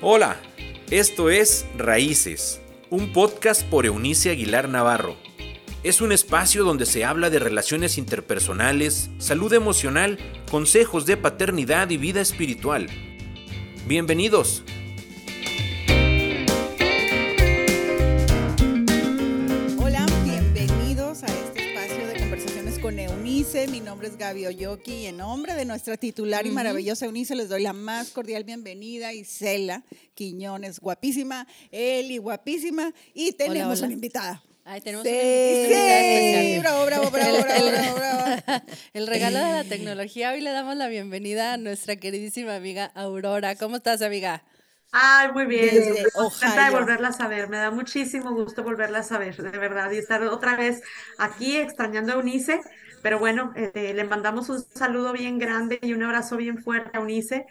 Hola, esto es Raíces, un podcast por Eunice Aguilar Navarro. Es un espacio donde se habla de relaciones interpersonales, salud emocional, consejos de paternidad y vida espiritual. Bienvenidos. Nombre es Gaby Oyoki y en nombre de nuestra titular y maravillosa Eunice les doy la más cordial bienvenida. Isela Quiñones, guapísima, Eli, guapísima y tenemos hola. una invitada. Ahí tenemos Sí, una invitada sí, bravo, bravo, bravo, El- bravo, el- bravo, bravo. El regalo de la tecnología. Hoy le damos la bienvenida a nuestra queridísima amiga Aurora. ¿Cómo estás, amiga? Ay, muy bien. Desde contenta de Ohio. volverla a saber. Me da muchísimo gusto volverla a saber, de verdad, y estar otra vez aquí extrañando a Eunice. Pero bueno, eh, le mandamos un saludo bien grande y un abrazo bien fuerte a Eunice.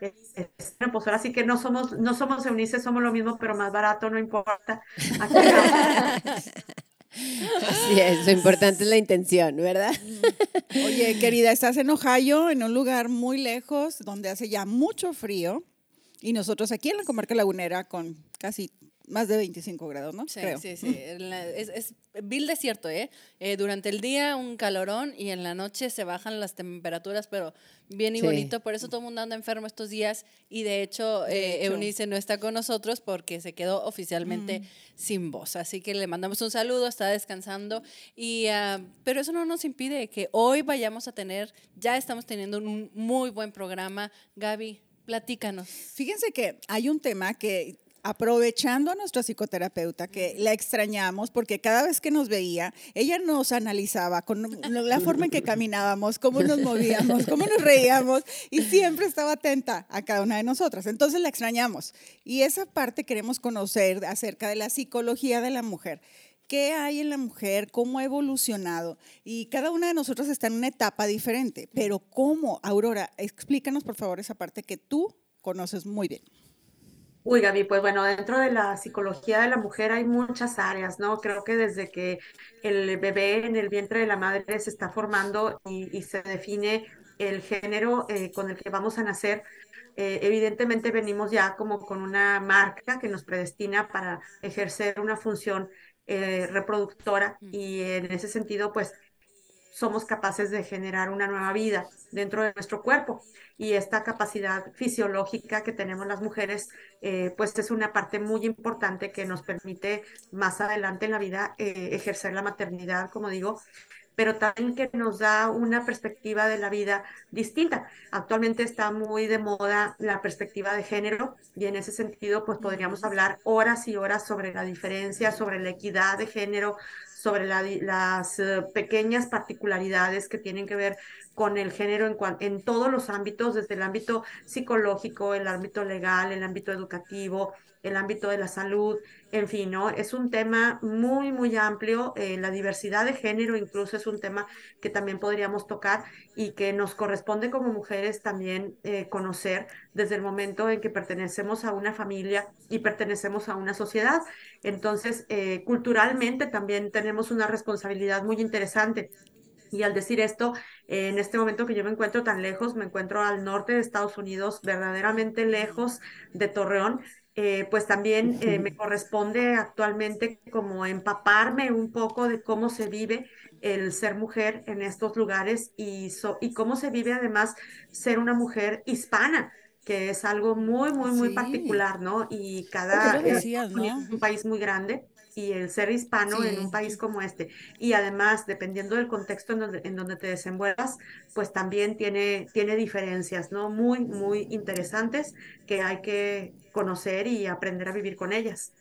Eh, eh, pues ahora sí que no somos, no somos Eunice, somos lo mismo, pero más barato, no importa. Aquí estamos. Así es, lo importante es la intención, ¿verdad? Oye, querida, estás en Ohio, en un lugar muy lejos, donde hace ya mucho frío. Y nosotros aquí en la comarca lagunera con casi más de 25 grados, ¿no? Sí, Creo. sí, sí. Es, es vil desierto, ¿eh? Eh, Durante el día un calorón y en la noche se bajan las temperaturas, pero bien y Sí. bonito. Por eso todo el mundo anda enfermo estos días. Y de hecho, De eh, hecho. Eunice no está con nosotros porque se quedó oficialmente sin voz. Así que le mandamos un saludo, está descansando. Y, ah, pero eso no nos impide que hoy vayamos a tener, ya estamos teniendo un muy buen programa. Gaby, platícanos. Fíjense que hay un tema que aprovechando a nuestra psicoterapeuta, que la extrañamos porque cada vez que nos veía, ella nos analizaba con la forma en que caminábamos, cómo nos movíamos, cómo nos reíamos y siempre estaba atenta a cada una de nosotras. Entonces la extrañamos. Y esa parte queremos conocer acerca de la psicología de la mujer. ¿Qué hay en la mujer? ¿Cómo ha evolucionado? Y cada una de nosotros está en una etapa diferente. Pero ¿cómo? Aurora, explícanos por favor esa parte que tú conoces muy bien. Uy, Gaby, pues bueno, dentro de la psicología de la mujer hay muchas áreas, ¿no? Creo que desde que el bebé en el vientre de la madre se está formando y, y se define el género eh, con el que vamos a nacer, eh, evidentemente venimos ya como con una marca que nos predestina para ejercer una función eh, reproductora y en ese sentido, pues somos capaces de generar una nueva vida dentro de nuestro cuerpo. Y esta capacidad fisiológica que tenemos las mujeres, eh, pues es una parte muy importante que nos permite más adelante en la vida eh, ejercer la maternidad, como digo, pero también que nos da una perspectiva de la vida distinta. Actualmente está muy de moda la perspectiva de género y en ese sentido pues podríamos hablar horas y horas sobre la diferencia, sobre la equidad de género, sobre la, las uh, pequeñas particularidades que tienen que ver con el género en, en todos los ámbitos, desde el ámbito psicológico, el ámbito legal, el ámbito educativo, el ámbito de la salud, en fin, ¿no? Es un tema muy, muy amplio. Eh, la diversidad de género incluso es un tema que también podríamos tocar y que nos corresponde como mujeres también eh, conocer desde el momento en que pertenecemos a una familia y pertenecemos a una sociedad. Entonces, eh, culturalmente también tenemos una responsabilidad muy interesante. Y al decir esto, en este momento que yo me encuentro tan lejos, me encuentro al norte de Estados Unidos, verdaderamente lejos de Torreón, eh, pues también eh, me corresponde actualmente como empaparme un poco de cómo se vive el ser mujer en estos lugares y, so, y cómo se vive además ser una mujer hispana que es algo muy, muy, muy Sí. particular, ¿no? Y cada decías, ¿no? es un país muy grande y el ser hispano en un país como este. Y además, dependiendo del contexto en donde, en donde te desenvuelvas, pues también tiene, tiene diferencias, ¿no? Muy, muy interesantes que hay que conocer y aprender a vivir con ellas.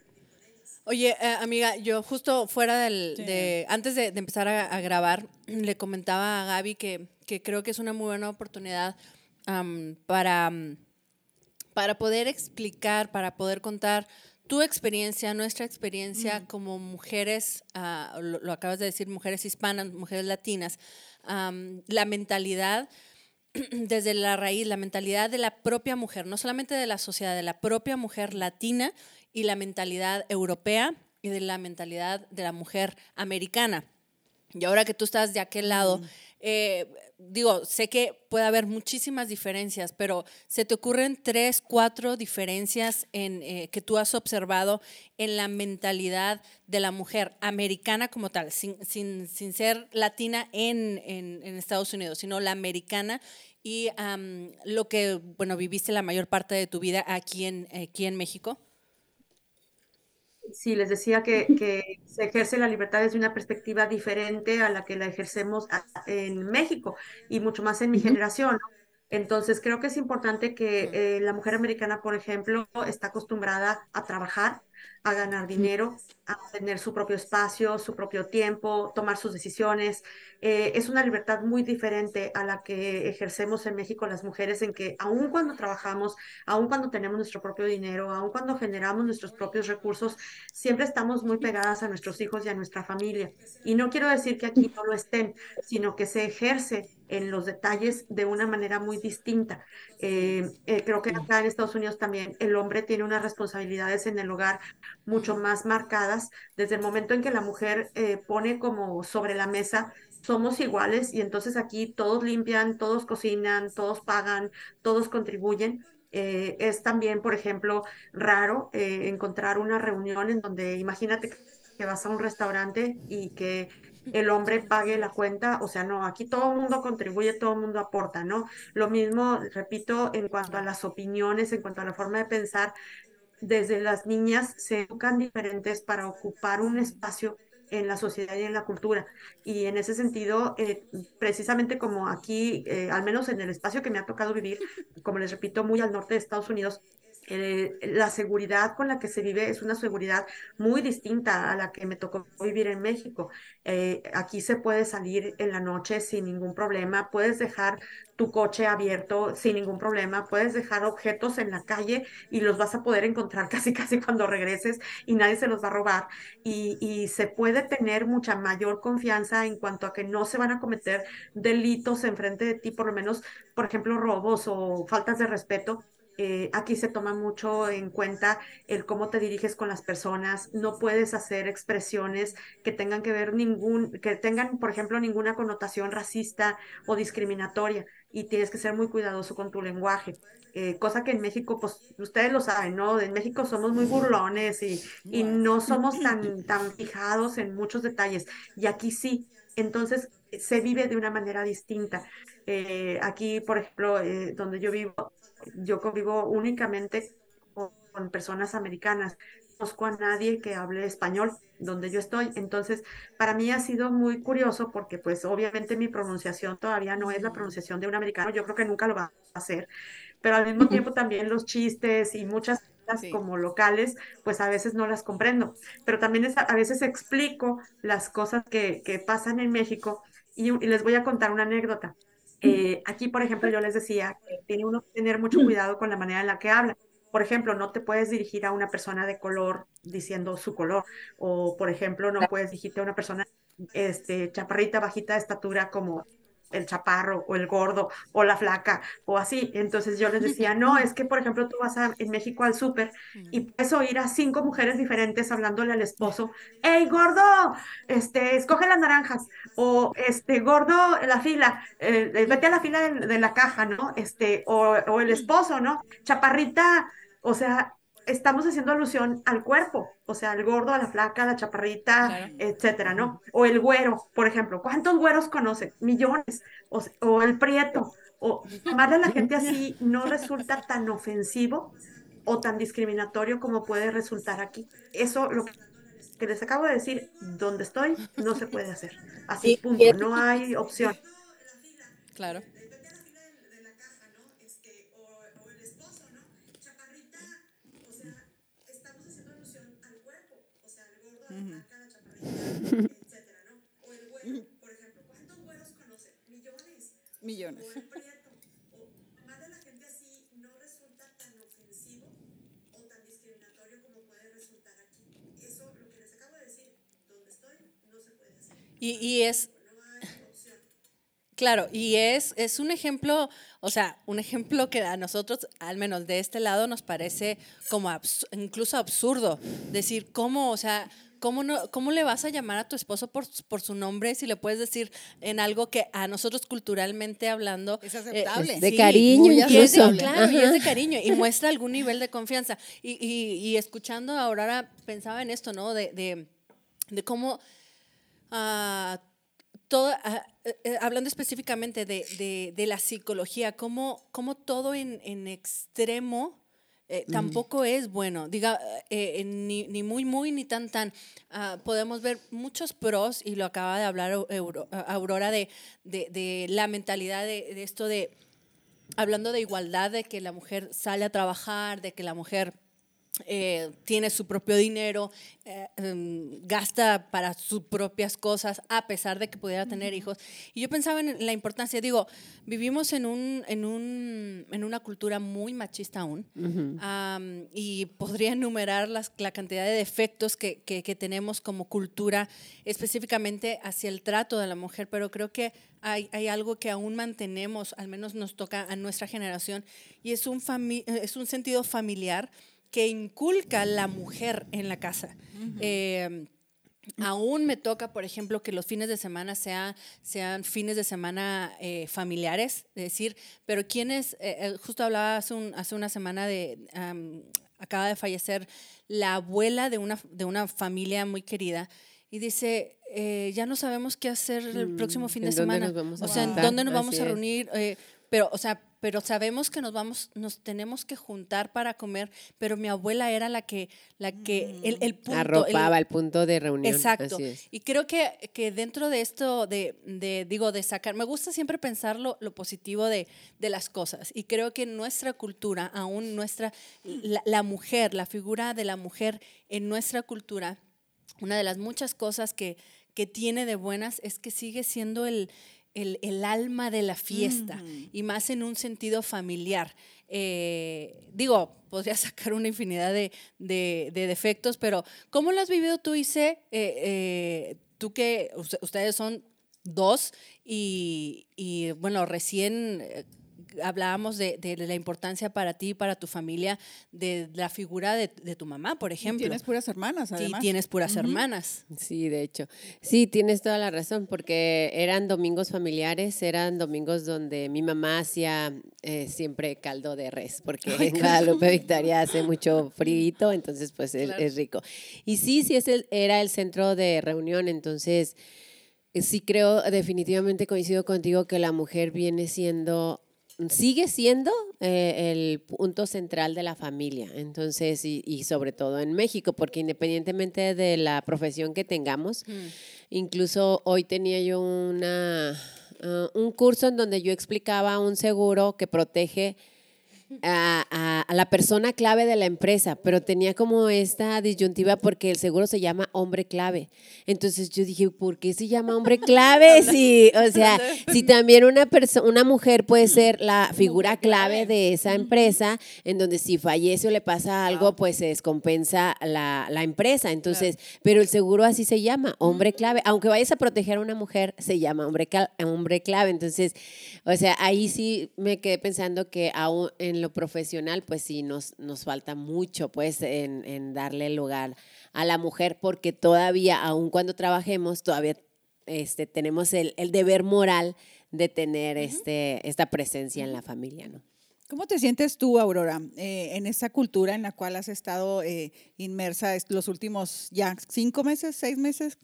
Oye, eh, amiga, yo justo fuera del, Sí. de, antes de, de empezar a, a grabar, le comentaba a Gaby que, que creo que es una muy buena oportunidad para, para poder explicar, para poder contar tu experiencia, nuestra experiencia como mujeres, ah, lo, lo acabas de decir, mujeres hispanas, mujeres latinas, la mentalidad desde la raíz, la mentalidad de la propia mujer, no solamente de la sociedad, de la propia mujer latina y la mentalidad europea y de la mentalidad de la mujer americana. Y ahora que tú estás de aquel lado, eh, digo, sé que puede haber muchísimas diferencias, pero ¿se te ocurren tres, cuatro diferencias en, eh, que tú has observado en la mentalidad de la mujer americana como tal, sin, sin, sin ser latina en, en, en, Estados Unidos, sino la americana y um, lo que, bueno, viviste la mayor parte de tu vida aquí en, aquí en México? Sí, les decía que, que, se ejerce la libertad desde una perspectiva diferente a la que la ejercemos en México y mucho más en mi generación. Entonces, creo que es importante que eh, la mujer americana, por ejemplo, está acostumbrada a trabajar, a ganar dinero, a tener su propio espacio, su propio tiempo, tomar sus decisiones. Eh, es una libertad muy diferente a la que ejercemos en México las mujeres, en que aun cuando trabajamos, aun cuando tenemos nuestro propio dinero, aun cuando generamos nuestros propios recursos, siempre estamos muy pegadas a nuestros hijos y a nuestra familia. Y no quiero decir que aquí no lo estén, sino que se ejerce en los detalles de una manera muy distinta. Eh, eh, creo que acá en Estados Unidos también el hombre tiene unas responsabilidades en el hogar mucho más marcadas desde el momento en que la mujer eh, pone como sobre la mesa somos iguales y entonces aquí todos limpian, todos cocinan, todos pagan, todos contribuyen. Es también, por ejemplo, raro encontrar una reunión en donde imagínate que vas a un restaurante y que el hombre pague la cuenta, o sea, no, aquí todo el mundo contribuye, todo el mundo aporta, ¿no? Lo mismo, repito, en cuanto a las opiniones, en cuanto a la forma de pensar, desde las niñas se educan diferentes para ocupar un espacio en la sociedad y en la cultura. Y en ese sentido, eh, precisamente como aquí, eh, al menos en el espacio que me ha tocado vivir, como les repito, muy al norte de Estados Unidos, eh, la seguridad con la que se vive es una seguridad muy distinta a la que me tocó vivir en México. Eh, aquí se puede salir en la noche sin ningún problema, puedes dejar tu coche abierto sin ningún problema, puedes dejar objetos en la calle y los vas a poder encontrar casi casi cuando regreses y nadie se los va a robar. Y, y se puede tener mucha mayor confianza en cuanto a que no se van a cometer delitos en frente de ti, por lo menos, por ejemplo, robos o faltas de respeto eh, aquí se toma mucho en cuenta el cómo te diriges con las personas. No puedes hacer expresiones que tengan que ver ningún, que tengan, por ejemplo, ninguna connotación racista o discriminatoria. Y tienes que ser muy cuidadoso con tu lenguaje. Eh, cosa que en México, pues ustedes lo saben, ¿no? En México somos muy burlones y, y no somos tan, tan fijados en muchos detalles. Y aquí sí. Entonces se vive de una manera distinta. Eh, aquí, por ejemplo, eh, donde yo vivo, yo convivo únicamente con, con personas americanas. No conozco a nadie que hable español donde yo estoy. Entonces, para mí ha sido muy curioso porque pues obviamente mi pronunciación todavía no es la pronunciación de un americano. Yo creo que nunca lo va a hacer. Pero al mismo tiempo también los chistes y muchas cosas sí. como locales, pues a veces no las comprendo. Pero también es, a veces explico las cosas que, que pasan en México y, y les voy a contar una anécdota. Eh, aquí, por ejemplo, yo les decía que tiene uno que tener mucho cuidado con la manera en la que habla. Por ejemplo, no te puedes dirigir a una persona de color diciendo su color. O, por ejemplo, no puedes dirigirte a una persona este, chaparrita, bajita de estatura como el chaparro o el gordo o la flaca o así. Entonces yo les decía, no, es que por ejemplo tú vas a, en México al súper y puedes oír a cinco mujeres diferentes hablándole al esposo, hey gordo, este, escoge las naranjas o este, gordo, la fila, eh, vete a la fila de, de, la caja, ¿no? Este, o, o el esposo, ¿no? Chaparrita, o sea, estamos haciendo alusión al cuerpo, o sea, al gordo, a la flaca, a la chaparrita, claro. etcétera, ¿no? O el güero, por ejemplo. ¿Cuántos güeros conoce? Millones. O, o el prieto. O llamarle a la gente así no resulta tan ofensivo o tan discriminatorio como puede resultar aquí. Eso, lo que les acabo de decir, donde estoy, no se puede hacer. Así, punto. No hay opción. Claro. Etcétera, ¿no? O el güero, por ejemplo, ¿cuántos güeros conoce? Millones. Millones. O el prieto. O más de la gente así no resulta tan ofensivo o tan discriminatorio como puede resultar aquí. Eso, lo que les acabo de decir, donde estoy, no se puede hacer. Y, y es... Claro, y es, es un ejemplo, o sea, un ejemplo que a nosotros, al menos de este lado, nos parece como abs incluso absurdo. Decir, ¿cómo, o sea, ¿cómo, no, ¿cómo le vas a llamar a tu esposo por, por su nombre si le puedes decir en algo que a nosotros culturalmente hablando Es aceptable. de sí, cariño muy y es de- incluso. claro, y es de Ajá. cariño y muestra algún nivel de confianza. Y, y- y escuchando a Aurora pensaba en esto, ¿no? De, de, de cómo ah, todo, ah, eh, eh, hablando específicamente de, de- de la psicología, cómo, cómo todo en, en extremo eh, tampoco es bueno, diga, eh, ni, ni muy, muy, ni tan, tan. Ah, podemos ver muchos pros, y lo acaba de hablar Euro- ah, Aurora, de, de, de la mentalidad de, de esto de, hablando de igualdad, de que la mujer sale a trabajar, de que la mujer eh, tiene su propio dinero, eh, em, gasta para sus propias cosas, a pesar de que pudiera tener hijos. Y yo pensaba en la importancia, digo, vivimos en, un, en, un, en una cultura muy machista aún, am, y podría enumerar las, la cantidad de defectos que, que- que tenemos como cultura, específicamente hacia el trato de la mujer, pero creo que hay, hay algo que aún mantenemos, al menos nos toca a nuestra generación, y es un, fami- es un sentido familiar que inculca la mujer en la casa. Eh, aún me toca, por ejemplo, que los fines de semana sea- sean fines de semana eh, familiares, es decir, pero quienes, eh, eh, justo hablaba hace, un- hace una semana de, am, acaba de fallecer la abuela de una, de una familia muy querida y dice, eh, ya no sabemos qué hacer el Mm, próximo fin ¿en de dónde semana. nos vamos a o sea, ¿en dónde nos vamos a reunir? Eh, pero, o sea, pero sabemos que nos vamos, nos tenemos que juntar para comer, pero mi abuela era la que, la que, el, el punto. Arropaba el punto de reunión. Exacto. Y creo que, que dentro de esto de, de, digo, de sacar, me gusta siempre pensar lo, lo positivo de, de las cosas. Y creo que nuestra cultura, aún nuestra, la, la mujer, la figura de la mujer en nuestra cultura, una de las muchas cosas que, que tiene de buenas es que sigue siendo el, el, el alma de la fiesta y más en un sentido familiar. Eh, digo, podría sacar una infinidad de, de- de defectos, pero ¿cómo lo has vivido tú, Ise? Eh, eh, tú que us- ustedes son dos y, y, bueno, recién eh, hablábamos de, de la importancia para ti, para tu familia, de la figura de, de tu mamá, por ejemplo. Tienes puras hermanas, Sí, además. tienes puras hermanas. Sí, de hecho. Sí, tienes toda la razón, porque eran domingos familiares, eran domingos donde mi mamá hacía eh, siempre caldo de res, porque en Guadalupe Victoria hace mucho frío, entonces pues es, Claro. es rico. Y sí, sí, es el- era el centro de reunión, entonces sí creo, definitivamente coincido contigo que la mujer viene siendo sigue siendo eh, el punto central de la familia, entonces, y, y sobre todo en México, porque independientemente de la profesión que tengamos, incluso hoy tenía yo una, ah, un curso en donde yo explicaba un seguro que protege a, a- a la persona clave de la empresa, pero tenía como esta disyuntiva porque el seguro se llama hombre clave. Entonces yo dije, ¿por qué se llama hombre clave? Si, o sea, si también una una mujer puede ser la figura clave de esa empresa, en donde si fallece o le pasa algo, pues se descompensa la, la empresa. Entonces, pero el seguro así se llama, hombre clave. Aunque vayas a proteger a una mujer, se llama hombre, hombre clave. Entonces, o sea, ahí sí me quedé pensando que aún en lo profesional, pues sí, nos, nos falta mucho, pues, en, en darle lugar a la mujer, porque todavía, aun cuando trabajemos, todavía este, tenemos el, el deber moral de tener este, esta presencia en la familia, ¿no? ¿Cómo te sientes tú, Aurora, eh, en esa cultura en la cual has estado eh, inmersa los últimos ya cinco meses, seis meses?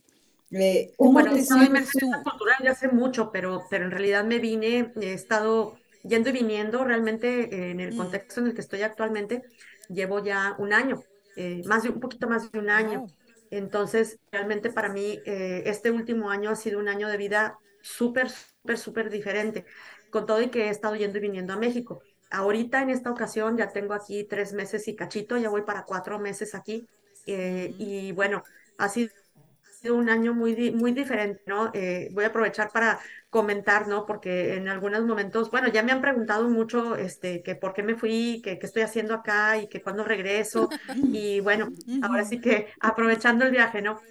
Eh, ¿Cómo Bueno, te estaba sientes inmersa tú? en esta cultura ya hace mucho, pero, pero en realidad me vine, he estado yendo y viniendo realmente eh, en el Mm. contexto en el que estoy actualmente, llevo ya un año, eh, más de un poquito más de un año. Entonces, realmente para mí, eh, este último año ha sido un año de vida súper, súper, súper diferente, con todo y que he estado yendo y viniendo a México. Ahorita, en esta ocasión, ya tengo aquí tres meses y cachito, ya voy para cuatro meses aquí. eh, y bueno, ha sido sido un año muy, muy diferente, ¿no? Eh, voy a aprovechar para comentar, ¿no? Porque en algunos momentos, bueno, ya me han preguntado mucho, este, que por qué me fui, que qué estoy haciendo acá y que cuándo regreso. Y bueno, ahora sí que aprovechando el viaje, ¿no?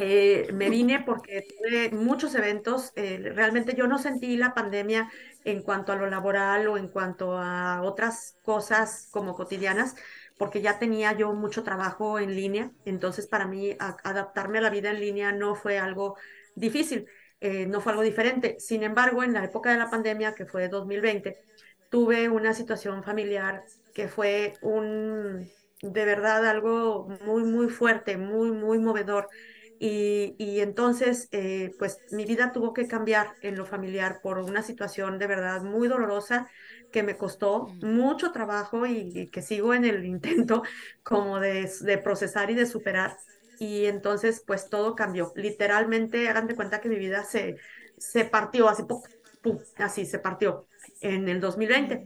Eh, me vine porque tuve muchos eventos. eh, realmente yo no sentí la pandemia en cuanto a lo laboral o en cuanto a otras cosas como cotidianas, porque ya tenía yo mucho trabajo en línea, entonces para mí adaptarme a la vida en línea no fue algo difícil, eh, no fue algo diferente. Sin embargo, en la época de la pandemia, que fue 2020, tuve una situación familiar que fue un, de verdad, algo muy, muy fuerte, muy, muy movedor. Y, entonces, eh, pues mi vida tuvo que cambiar en lo familiar por una situación de verdad muy dolorosa que me costó mucho trabajo y, que sigo en el intento como de, de, procesar y de superar. Y entonces, pues todo cambió. Literalmente, hagan de cuenta que mi vida se, se partió, así, pum, así se partió en el 2020.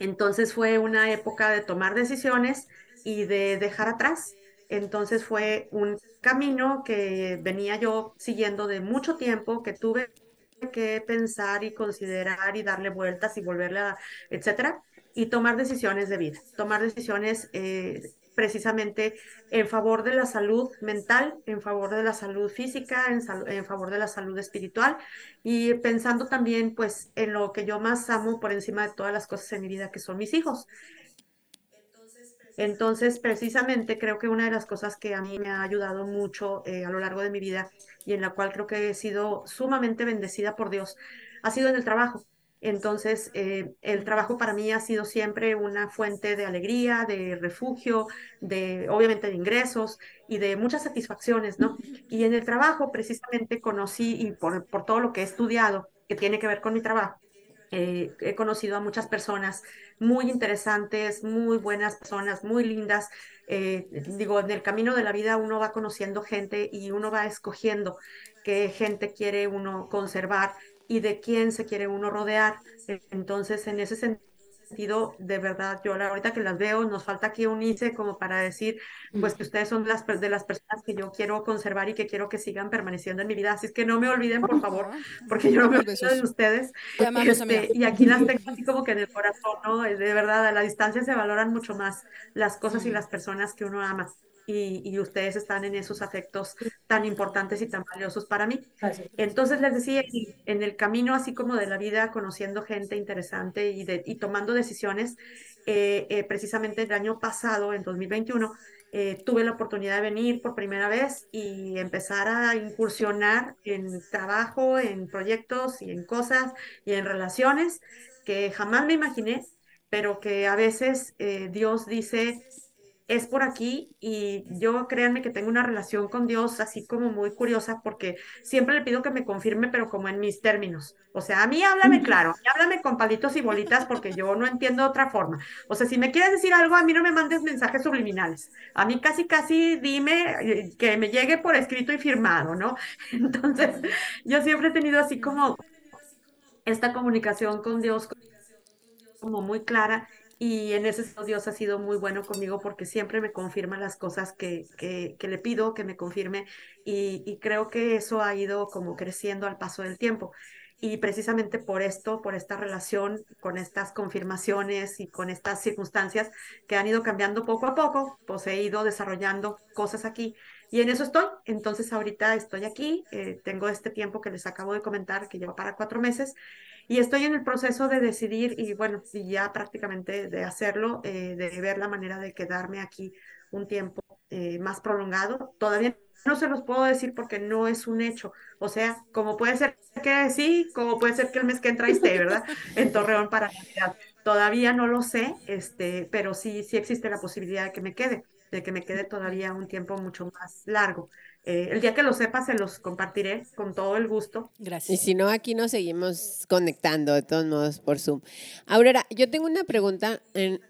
Entonces fue una época de tomar decisiones y de dejar atrás. Entonces fue un camino que venía yo siguiendo de mucho tiempo, que tuve que pensar y considerar y darle vueltas y volverle a, etcétera, y tomar decisiones de vida, tomar decisiones eh, precisamente en favor de la salud mental, en favor de la salud física, en, en, favor de la salud espiritual y pensando también pues en lo que yo más amo por encima de todas las cosas en mi vida que son mis hijos. Entonces, precisamente creo que una de las cosas que a mí me ha ayudado mucho eh, a lo largo de mi vida y en la cual creo que he sido sumamente bendecida por Dios ha sido en el trabajo. Entonces, eh, el trabajo para mí ha sido siempre una fuente de alegría, de refugio, de obviamente de ingresos y de muchas satisfacciones, ¿no? Y en el trabajo precisamente conocí, y por, por todo lo que he estudiado, que tiene que ver con mi trabajo, eh, he conocido a muchas personas muy interesantes, muy buenas personas, muy lindas. Eh, digo, en el camino de la vida uno va conociendo gente y uno va escogiendo qué gente quiere uno conservar y de quién se quiere uno rodear. Entonces, en ese sentido, sentido, de verdad, yo ahorita que las veo, nos falta aquí un ICE como para decir, pues que ustedes son las, de las personas que yo quiero conservar y que quiero que sigan permaneciendo en mi vida. Así es que no me olviden, por favor, porque yo no me olvido de ustedes. Este, y aquí las tengo así como que en el corazón, ¿no? De verdad, a la distancia se valoran mucho más las cosas y las personas que uno ama y, ustedes están en esos afectos tan importantes y tan valiosos para mí. Entonces les decía, en el camino así como de la vida, conociendo gente interesante y, de, y tomando decisiones, eh, eh, precisamente el año pasado, en 2021, eh, tuve la oportunidad de venir por primera vez y empezar a incursionar en trabajo, en proyectos y en cosas y en relaciones que jamás me imaginé, pero que a veces Dios dice, es por aquí y yo créanme que tengo una relación con Dios así como muy curiosa porque siempre le pido que me confirme, pero como en mis términos. O sea, a mí háblame claro, háblame con palitos y bolitas porque yo no entiendo otra forma. O sea, si me quieres decir algo, a mí no me mandes mensajes subliminales. A mí casi, casi dime eh, que me llegue por escrito y firmado, ¿no? Entonces, yo siempre he tenido así como esta comunicación con Dios como muy clara y en ese sentido Dios ha sido muy bueno conmigo porque siempre me confirma las cosas que, que, le pido que me confirme y, y, creo que eso ha ido como creciendo al paso del tiempo. Y precisamente por esto, por esta relación, con estas confirmaciones y con estas circunstancias que han ido cambiando poco a poco, pues he ido desarrollando cosas aquí. Y en eso estoy. Entonces ahorita estoy aquí, eh, tengo este tiempo que les acabo de comentar, que lleva para cuatro meses, y estoy en el proceso de decidir y bueno, y ya prácticamente de hacerlo, eh, de ver la manera de quedarme aquí un tiempo eh, más prolongado. Todavía no se los puedo decir porque no es un hecho. O sea, como puede ser que sí, como puede ser que el mes que entra esté, ¿verdad? En Torreón para Navidad. Todavía no lo sé, este, pero sí, sí existe la posibilidad de que me quede, de que me quede todavía un tiempo mucho más largo. Eh, el día que lo sepa se los compartiré con todo el gusto. Gracias. Y si no, aquí nos seguimos conectando de todos modos por Zoom. Aurora, yo tengo una pregunta. En,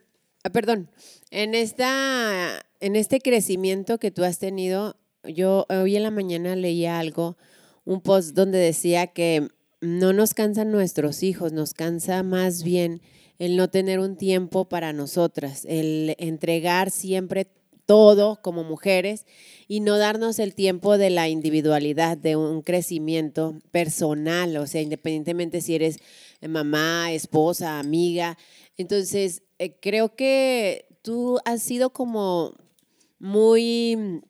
ah, perdón, en, esta, en este crecimiento que tú has tenido, yo hoy en la mañana leía algo, un post donde decía que no nos cansan nuestros hijos, nos cansa más bien el no tener un tiempo para nosotras, el entregar siempre todo como mujeres y no darnos el tiempo de la individualidad, de un crecimiento personal, o sea, independientemente si eres mamá, esposa, amiga. Entonces, eh, creo que tú has sido como muy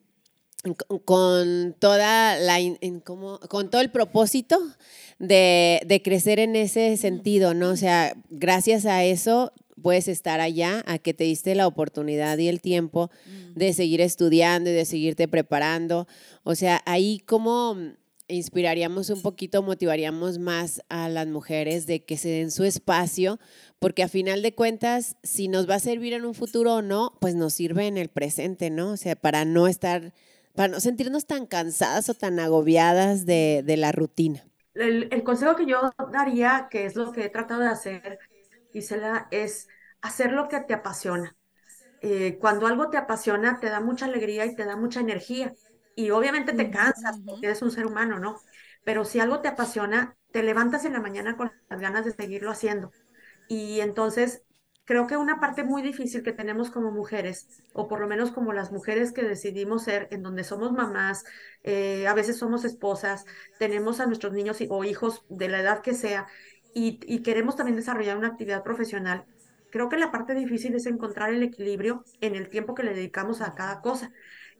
con toda la con todo el propósito de, de, crecer en ese sentido, ¿no? O sea, gracias a eso puedes estar allá a que te diste la oportunidad y el tiempo de seguir estudiando y de seguirte preparando. O sea, ahí como inspiraríamos un poquito, motivaríamos más a las mujeres de que se den su espacio, porque a final de cuentas, si nos va a servir en un futuro o no, pues nos sirve en el presente, ¿no? O sea, para no estar, para no sentirnos tan cansadas o tan agobiadas de, la rutina. El, el, consejo que yo daría, que es lo que he tratado de hacer, Gisela, es hacer lo que te apasiona. Eh, cuando algo te apasiona, te da mucha alegría y te da mucha energía. Y obviamente te cansas porque eres un ser humano, ¿no? Pero si algo te apasiona, te levantas en la mañana con las ganas de seguirlo haciendo. Y entonces creo que una parte muy difícil que tenemos como mujeres, o por lo menos como las mujeres que decidimos ser, en donde somos mamás, eh, a veces somos esposas, tenemos a nuestros niños o hijos de la edad que sea, y, y queremos también desarrollar una actividad profesional, creo que la parte difícil es encontrar el equilibrio en el tiempo que le dedicamos a cada cosa,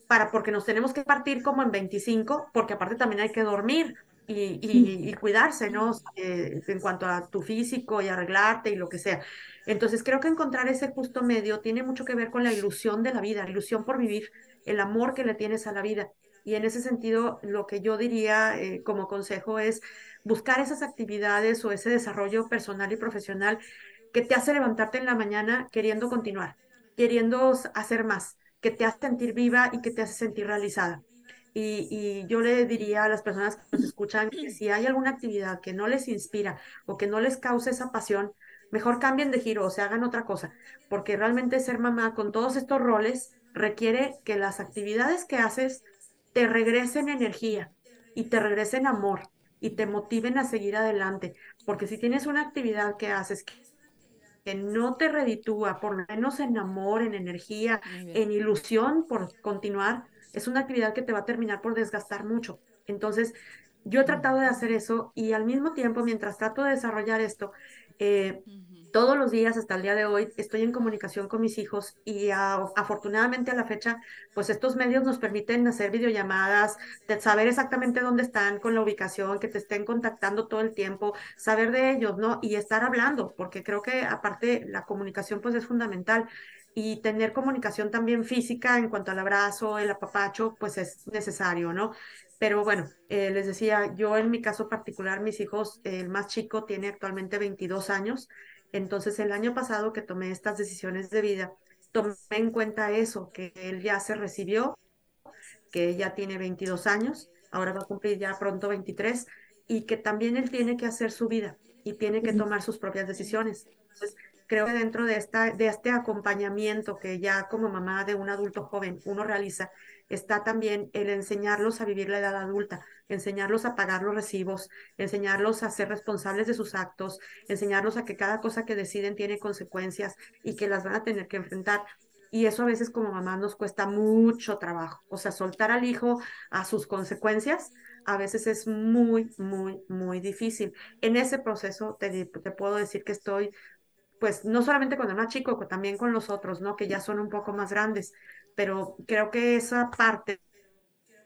para porque nos tenemos que partir como en 25, porque aparte también hay que dormir y, y, cuidarse, ¿no? Eh, en cuanto a tu físico y arreglarte y lo que sea. Entonces creo que encontrar ese justo medio tiene mucho que ver con la ilusión de la vida, la ilusión por vivir, el amor que le tienes a la vida. Y en ese sentido, lo que yo diría eh, como consejo es buscar esas actividades o ese desarrollo personal y profesional que te hace levantarte en la mañana queriendo continuar, queriendo hacer más, que te hace sentir viva y que te hace sentir realizada. Y, yo le diría a las personas que nos escuchan que si hay alguna actividad que no les inspira o que no les cause esa pasión, mejor cambien de giro o se hagan otra cosa, porque realmente ser mamá con todos estos roles requiere que las actividades que haces te regresen energía y te regresen amor y te motiven a seguir adelante, porque si tienes una actividad que haces que que no te reditúa, por lo menos en amor, en energía, en ilusión por continuar, es una actividad que te va a terminar por desgastar mucho. Entonces, yo he tratado de hacer eso y al mismo tiempo, mientras trato de desarrollar esto, eh, todos los días hasta el día de hoy estoy en comunicación con mis hijos y afortunadamente a la fecha, pues estos medios nos permiten hacer videollamadas, de saber exactamente dónde están con la ubicación, que te estén contactando todo el tiempo, saber de ellos, ¿no? Y estar hablando, porque creo que aparte la comunicación pues es fundamental y tener comunicación también física en cuanto al abrazo, el apapacho, pues es necesario, ¿no? Pero bueno, eh, les decía, yo en mi caso particular, mis hijos, el más chico tiene actualmente 22 años, entonces, el año pasado que tomé estas decisiones de vida, tomé en cuenta eso, que él ya se recibió, que ya tiene 22 años, ahora va a cumplir ya pronto 23, y que también él tiene que hacer su vida y tiene que tomar sus propias decisiones. Entonces, creo que dentro de, esta, de este acompañamiento que ya como mamá de un adulto joven uno realiza, está también el enseñarlos a vivir la edad adulta, enseñarlos a pagar los recibos, enseñarlos a ser responsables de sus actos, enseñarlos a que cada cosa que deciden tiene consecuencias y que las van a tener que enfrentar. Y eso a veces como mamá nos cuesta mucho trabajo. O sea, soltar al hijo a sus consecuencias a veces es muy, muy, muy difícil. En ese proceso te, te puedo decir que estoy pues no solamente con el más chico, también con los otros, ¿no? Que ya son un poco más grandes, pero creo que esa parte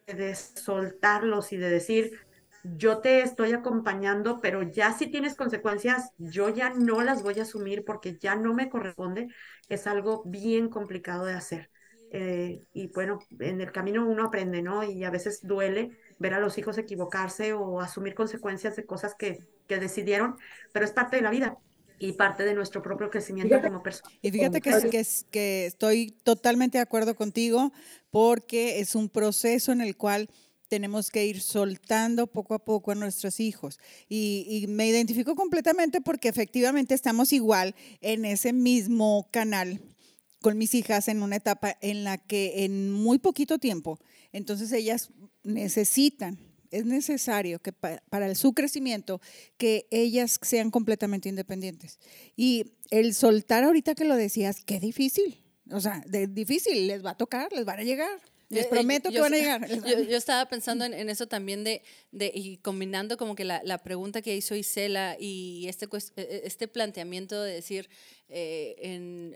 de soltarlos y de decir, yo te estoy acompañando, pero ya si tienes consecuencias, yo ya no las voy a asumir porque ya no me corresponde, es algo bien complicado de hacer. Eh, y bueno, en el camino uno aprende, ¿no? Y a veces duele ver a los hijos equivocarse o asumir consecuencias de cosas que, que decidieron, pero es parte de la vida y parte de nuestro propio crecimiento como persona. Y fíjate que, que, que estoy totalmente de acuerdo contigo porque es un proceso en el cual tenemos que ir soltando poco a poco a nuestros hijos. Y, y, me identifico completamente porque efectivamente estamos igual en ese mismo canal con mis hijas en una etapa en la que en muy poquito tiempo, entonces ellas necesitan es necesario que para su crecimiento que ellas sean completamente independientes. Y el soltar ahorita que lo decías, qué difícil. O sea, de, difícil, les va a tocar, les van a llegar. Les prometo que van a llegar. Yo, estaba pensando en, eso también de, de, y combinando como que la, la, pregunta que hizo Isela y este, e, e, este planteamiento de decir, eh, en,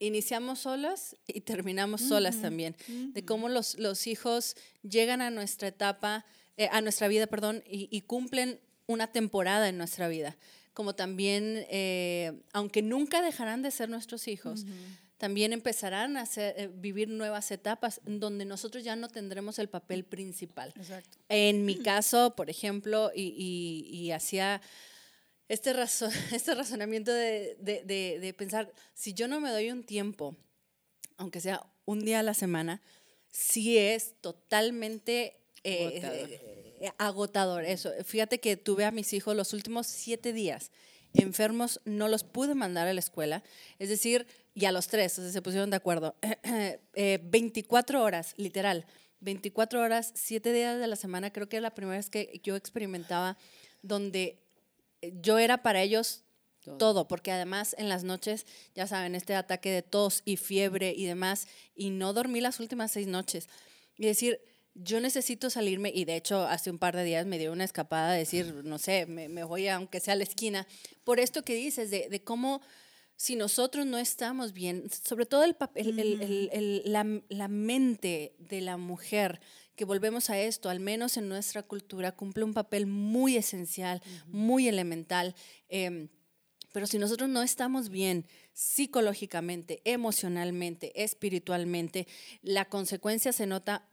iniciamos solas y terminamos solas también, de cómo los, los hijos llegan a nuestra etapa eh, a nuestra vida, perdón, y, cumplen una temporada en nuestra vida. como también, eh, aunque nunca dejarán de ser nuestros hijos, también empezarán a eh, vivir nuevas etapas donde nosotros ya no tendremos el papel principal. En mi caso, por ejemplo, y, hacía este, este razonamiento de, pensar, si yo no me doy un tiempo, aunque sea un día a la semana, sí es totalmente eh, agotador. Eso. Fíjate que tuve a mis hijos los últimos siete días enfermos, no los pude mandar a la escuela. Es decir, y a los tres, se pusieron de acuerdo. 24 eh, horas, literal. 24 horas, siete días de la semana, creo que es la primera vez que yo experimentaba donde yo era para ellos todo. porque además en las noches, ya saben, este ataque de tos y fiebre y demás, y no dormí las últimas seis noches. Y decir, yo necesito salirme, y de hecho hace un par de días me dio una escapada, de decir, no sé, me, voy aunque sea a la esquina, por esto que dices, de, de cómo si nosotros no estamos bien, sobre todo el, el, la, la, mente de la mujer, que volvemos a esto, al menos en nuestra cultura, cumple un papel muy esencial, muy elemental. Em, pero si nosotros no estamos bien psicológicamente, emocionalmente, espiritualmente, la consecuencia se nota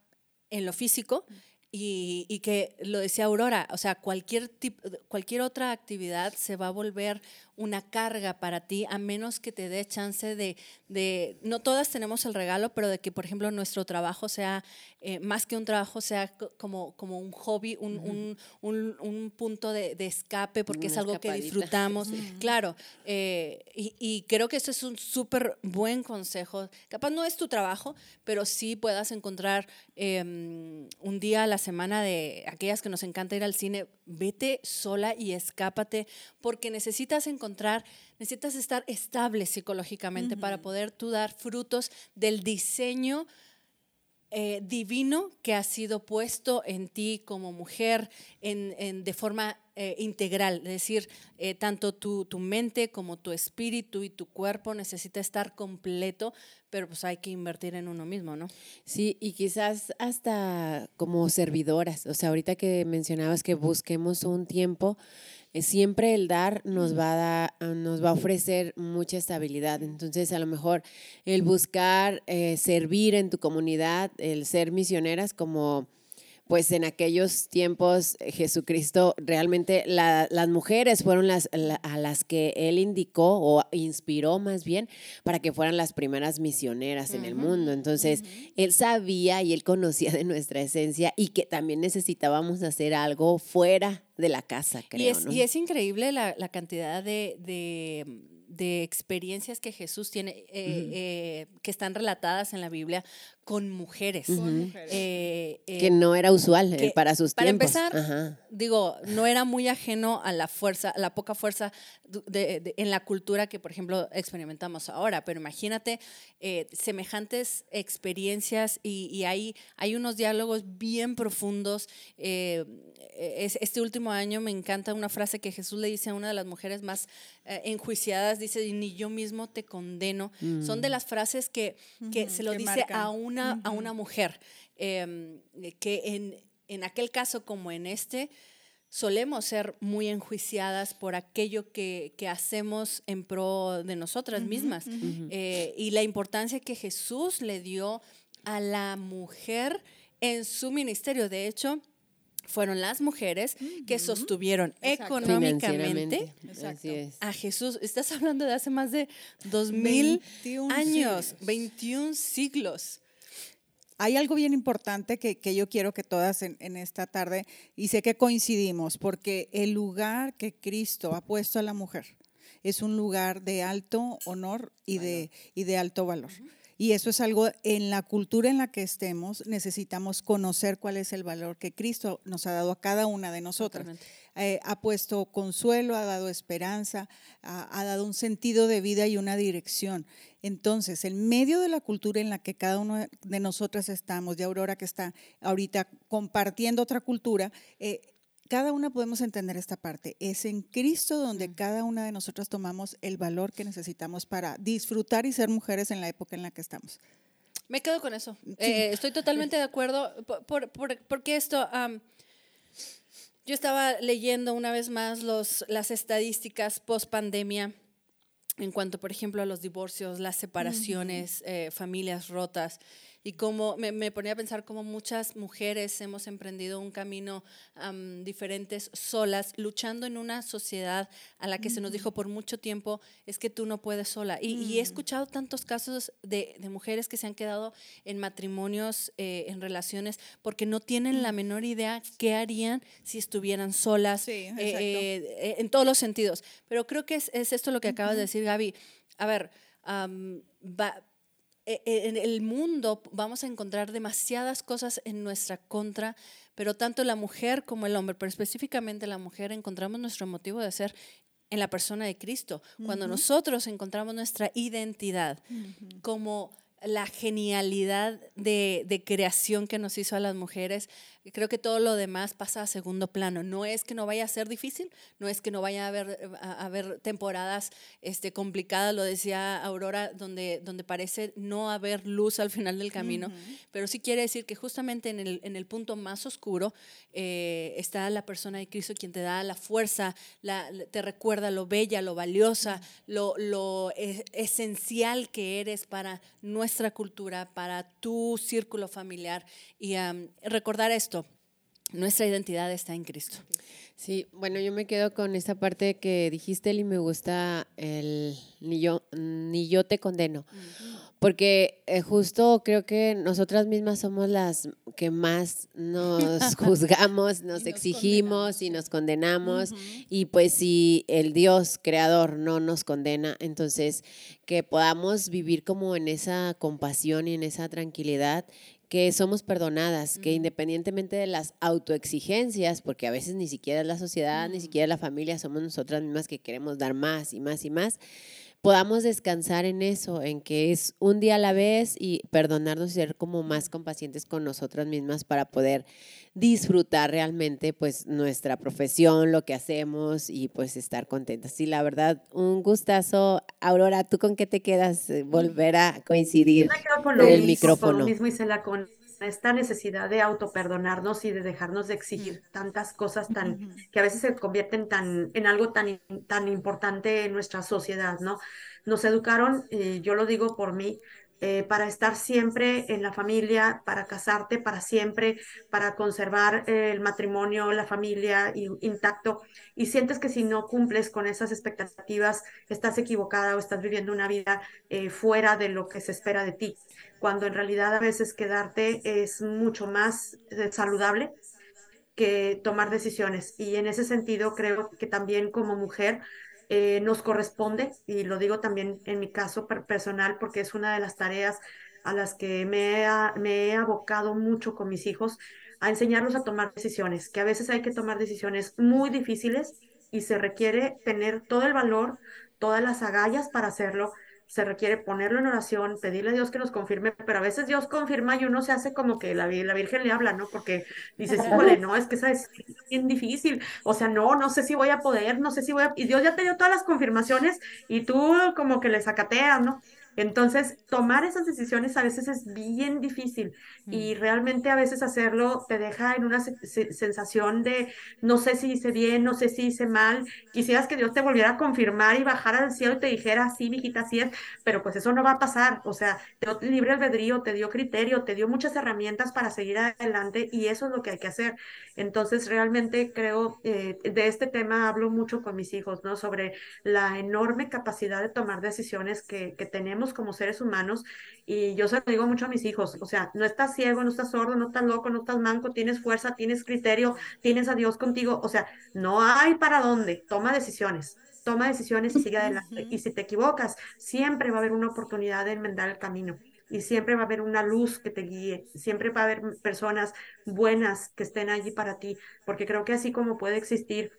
en lo físico y, y, que lo decía Aurora, o sea, cualquier, tipo, cualquier otra actividad se va a volver una carga para ti, a menos que te dé chance de, de, no todas tenemos el regalo, pero de que, por ejemplo, nuestro trabajo sea, eh, más que un trabajo, sea como, como un hobby, un, un, un, un punto de, de, escape, porque es algo que disfrutamos. Claro, eh, y, y, creo que eso es un súper buen consejo. Capaz no es tu trabajo, pero sí puedas encontrar em, un día a la semana de aquellas que nos encanta ir al cine, vete sola y escápate, porque necesitas encontrar necesitas estar estable psicológicamente para poder tú dar frutos del diseño eh, divino que ha sido puesto en ti como mujer en, de forma eh, integral. Es decir, eh, tanto tu, tu, mente como tu espíritu y tu cuerpo necesita estar completo, pero pues hay que invertir en uno mismo, ¿no? Sí, y quizás hasta como servidoras. O sea, ahorita que mencionabas que busquemos un tiempo siempre el dar nos va a, dar, ah, nos va a ofrecer mucha estabilidad. Entonces, a lo mejor el buscar eh, servir en tu comunidad, el ser misioneras como pues en aquellos tiempos eh, Jesucristo realmente las mujeres fueron las a las que él indicó o inspiró más bien para que fueran las primeras misioneras en el mundo. Entonces, él sabía y él conocía de nuestra esencia y que también necesitábamos hacer algo fuera de la casa, creo. Y es, y es increíble la, cantidad de de experiencias que Jesús tiene, eh, eh, que están relatadas en la Biblia con mujeres. Eh, que no era usual para sus para tiempos. Para empezar, digo, no era muy ajeno a la fuerza, a la poca fuerza en la cultura que, por ejemplo, experimentamos ahora. Pero imagínate semejantes experiencias y, hay, hay unos diálogos bien profundos. este último año me encanta una frase que Jesús le dice a una de las mujeres más enjuiciadas dice, ni yo mismo te condeno. Son de mm. las frases que, que se lo dice a una, a una mujer, em, que en, en aquel caso como en este, solemos ser muy enjuiciadas por aquello que, que hacemos en pro de nosotras mismas. Eh, y la importancia que Jesús le dio a la mujer en su ministerio. De hecho, fueron las mujeres que sostuvieron económicamente a Jesús. Estás hablando de hace más de dos mil años, 21 siglos. Hay algo bien importante que, yo quiero que todas en, esta tarde, y sé que coincidimos, porque el lugar que Cristo ha puesto a la mujer es un lugar de alto honor y, de, y de alto valor. Y eso es algo en la cultura en la que estemos, necesitamos conocer cuál es el valor que Cristo nos ha dado a cada una de nosotras. Eh, ha puesto consuelo, ha dado esperanza, ha, dado un sentido de vida y una dirección. Entonces, en medio de la cultura en la que cada una de nosotras estamos, de Aurora que está ahorita compartiendo otra cultura, eh, cada una podemos entender esta parte. Es en Cristo donde cada una de nosotras tomamos el valor que necesitamos para disfrutar y ser mujeres en la época en la que estamos. Me quedo con eso. Eh, estoy totalmente de acuerdo por, porque esto, Yo estaba leyendo una vez más los, las estadísticas post pandemia en cuanto, por ejemplo, a los divorcios, las separaciones, eh, familias rotas y cómo me, me, ponía a pensar cómo muchas mujeres hemos emprendido un camino um, diferentes solas, luchando en una sociedad a la que se nos dijo por mucho tiempo, es que tú no puedes sola. Y, y he escuchado tantos casos de, de, mujeres que se han quedado en matrimonios, eh, en relaciones, porque no tienen la menor idea qué harían si estuvieran solas, Sí, eh, eh, en todos los sentidos. Pero creo que es, es esto lo que acabas de decir, Gaby. A ver, um, va, en el mundo vamos a encontrar demasiadas cosas en nuestra contra, pero tanto la mujer como el hombre, pero específicamente la mujer, encontramos nuestro motivo de ser en la persona de Cristo. Cuando uh -huh. nosotros encontramos nuestra identidad uh -huh. como la genialidad de, de, creación que nos hizo a las mujeres, creo que todo lo demás pasa a segundo plano. No es que no vaya a ser difícil, no es que no vaya a haber, a haber temporadas este, complicadas, lo decía Aurora, donde, donde parece no haber luz al final del camino, uh -huh. pero sí quiere decir que justamente en el, en el punto más oscuro eh, está la persona de Cristo quien te da la fuerza, la, te recuerda lo bella, lo valiosa, lo, lo es, esencial que eres para nuestra cultura, para tu círculo familiar y um, recordar esto, nuestra identidad está en Cristo. Sí, bueno, yo me quedo con esta parte que dijiste y me gusta el ni yo, ni yo te condeno. Porque eh, justo creo que nosotras mismas somos las que más nos juzgamos, nos, exigimos y nos condenamos. Uh -huh. Y pues si el Dios creador no nos condena, entonces que podamos vivir como en esa compasión y en esa tranquilidad que somos perdonadas, que independientemente de las autoexigencias, porque a veces ni siquiera es la sociedad, ni siquiera la familia, somos nosotras mismas que queremos dar más y más y más, podamos descansar en eso, en que es un día a la vez y perdonarnos y ser como más compacientes con nosotras mismas para poder disfrutar realmente pues nuestra profesión, lo que hacemos y pues estar contentas. Y la verdad, un gustazo. Aurora, ¿tú con qué te quedas? Volver a coincidir con lo el mismo, micrófono. Con lo mismo, Isela, con esta necesidad de autoperdonarnos y de dejarnos de exigir tantas cosas tan que a veces se convierten tan en algo tan tan importante en nuestra sociedad, ¿no? Nos educaron, eh, yo lo digo por mí, eh, para estar siempre en la familia, para casarte para siempre, para conservar eh, el matrimonio, la familia intacto, y sientes que si no cumples con esas expectativas, estás equivocada o estás viviendo una vida eh, fuera de lo que se espera de ti, cuando en realidad a veces quedarte es mucho más saludable que tomar decisiones. Y en ese sentido creo que también como mujer eh, nos corresponde, y lo digo también en mi caso personal, porque es una de las tareas a las que me he, me he abocado mucho con mis hijos, a enseñarlos a tomar decisiones, que a veces hay que tomar decisiones muy difíciles y se requiere tener todo el valor, todas las agallas para hacerlo, se requiere ponerlo en oración, pedirle a Dios que nos confirme, pero a veces Dios confirma y uno se hace como que la, la Virgen le habla, ¿no? Porque dices, híjole, no, es que esa es bien difícil, o sea, no, no sé si voy a poder, no sé si voy a... Y Dios ya te dio todas las confirmaciones y tú como que le sacateas, ¿no? Entonces, tomar esas decisiones a veces es bien difícil y realmente a veces hacerlo te deja en una se sensación de no sé si hice bien, no sé si hice mal. Quisieras que Dios te volviera a confirmar y bajara del cielo y te dijera, sí, mijita, así es, pero pues eso no va a pasar. O sea, te dio libre albedrío, te dio criterio, te dio muchas herramientas para seguir adelante y eso es lo que hay que hacer. Entonces, realmente creo, eh, de este tema hablo mucho con mis hijos, ¿no? Sobre la enorme capacidad de tomar decisiones que, que tenemos como seres humanos y yo se lo digo mucho a mis hijos, o sea, no estás ciego, no estás sordo, no estás loco, no estás manco, tienes fuerza, tienes criterio, tienes a Dios contigo, o sea, no hay para dónde, toma decisiones, toma decisiones y sigue adelante. Y si te equivocas, siempre va a haber una oportunidad de enmendar el camino y siempre va a haber una luz que te guíe, siempre va a haber personas buenas que estén allí para ti, porque creo que así como puede existir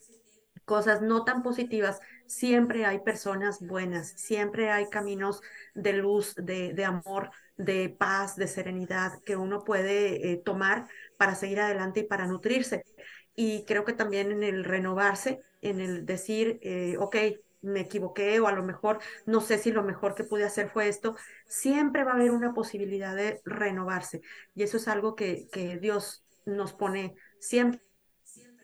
cosas no tan positivas, siempre hay personas buenas, siempre hay caminos de luz, de, de amor, de paz, de serenidad que uno puede eh, tomar para seguir adelante y para nutrirse. Y creo que también en el renovarse, en el decir, eh, ok, me equivoqué o a lo mejor no sé si lo mejor que pude hacer fue esto, siempre va a haber una posibilidad de renovarse. Y eso es algo que, que Dios nos pone siempre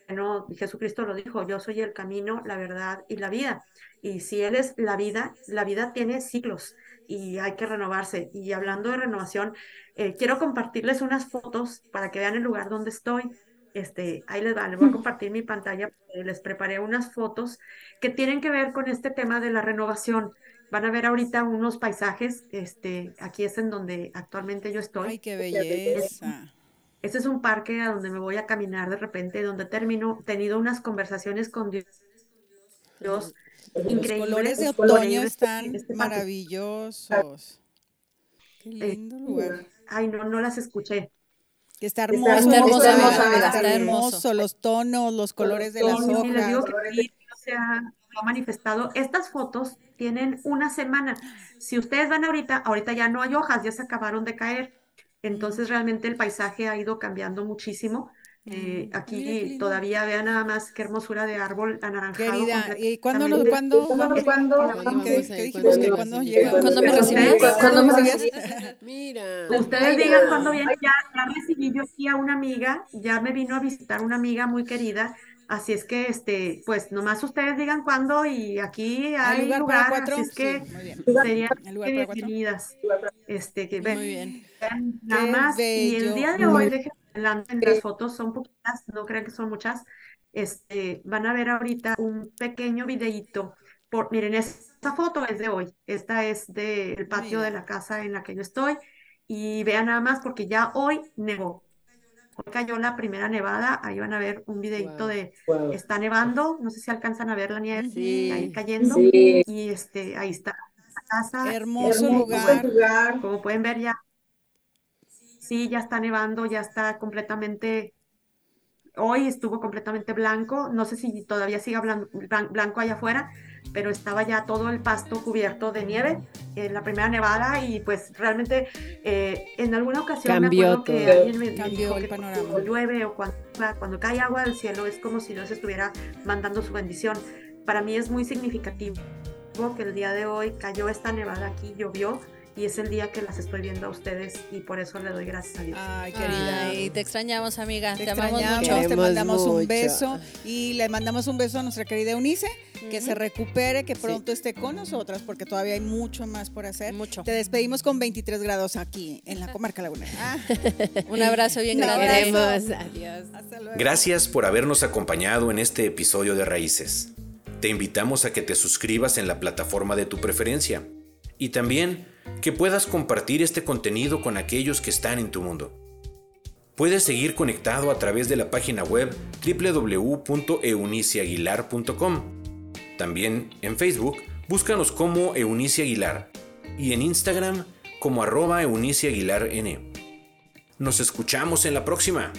bueno, Jesucristo lo dijo, yo soy el camino, la verdad y la vida. Y si Él es la vida, la vida tiene ciclos y hay que renovarse. Y hablando de renovación, eh, quiero compartirles unas fotos para que vean el lugar donde estoy. Este, ahí les va, les voy a compartir mi pantalla. Les preparé unas fotos que tienen que ver con este tema de la renovación. Van a ver ahorita unos paisajes. Este, aquí es en donde actualmente yo estoy. Ay, qué belleza. Este es un parque a donde me voy a caminar de repente, donde termino, tenido unas conversaciones con Dios. Dios Los colores de otoño están este maravillosos. Qué lindo lugar. Ay, no, no las escuché. Que está hermoso, está hermoso, está, hermoso, los tonos, los colores de las hojas. Les digo que se ha, manifestado. Estas fotos tienen una semana. Si ustedes van ahorita, ahorita ya no hay hojas, ya se acabaron de caer. Entonces realmente el paisaje ha ido cambiando muchísimo. Eh, mm, aquí todavía vean nada más qué hermosura de árbol anaranjado. Querida, ¿y cuándo, nos, cuándo, cuándo, cuándo, ¿qué, dijimos que cuándo llega? ¿Cuándo me recibías? ¿Cuándo me recibías? Mira. Ustedes digan cuándo viene, ya, ya recibí yo aquí a una amiga, ya me vino a visitar una amiga muy querida, Así es que, este, pues nomás ustedes digan cuándo y aquí hay, lugar, lugar así es que serían bienvenidas. Este, que ven, muy bien. nada más. Y el día de hoy, déjenme en las fotos, son poquitas, no crean que son muchas. Este, van a ver ahorita un pequeño videíto. Por, miren, esta foto es de hoy. Esta es del patio de la casa en la que yo estoy. Y vean nada más porque ya hoy negó. Hoy cayó la primera nevada, ahí van a ver un videito de está nevando, no sé si alcanzan a ver la nieve ahí cayendo y este ahí está la casa. Hermoso, lugar. Como pueden ver ya sí, ya está nevando, ya está completamente, hoy estuvo completamente blanco, no sé si todavía sigue blanco, allá afuera, pero estaba ya todo el pasto cubierto de nieve en la primera nevada y pues realmente eh, en alguna ocasión Cambió me que alguien me dijo que cuando llueve o cuando, cuando cae agua del cielo es como si Dios estuviera mandando su bendición. Para mí es muy significativo que el día de hoy cayó esta nevada aquí, llovió, y es el día que las estoy viendo a ustedes y por eso le doy gracias a Dios. Ay, querida. y te extrañamos, amiga. Te, amamos mucho. Te mandamos un beso y le mandamos un beso a nuestra querida Eunice, que se recupere, que pronto esté con nosotras, porque todavía hay mucho más por hacer. Mucho. Te despedimos con 23 grados aquí en la comarca Laguna. Ah. un abrazo bien grande. Adiós. Hasta luego. Gracias por habernos acompañado en este episodio de Raíces. Te invitamos a que te suscribas en la plataforma de tu preferencia y también que puedas compartir este contenido con aquellos que están en tu mundo. Puedes seguir conectado a través de la página web www.euniciaguilar.com. También en Facebook, búscanos como Eunice Aguilar y en Instagram como arroba Eunice. Nos escuchamos en la próxima.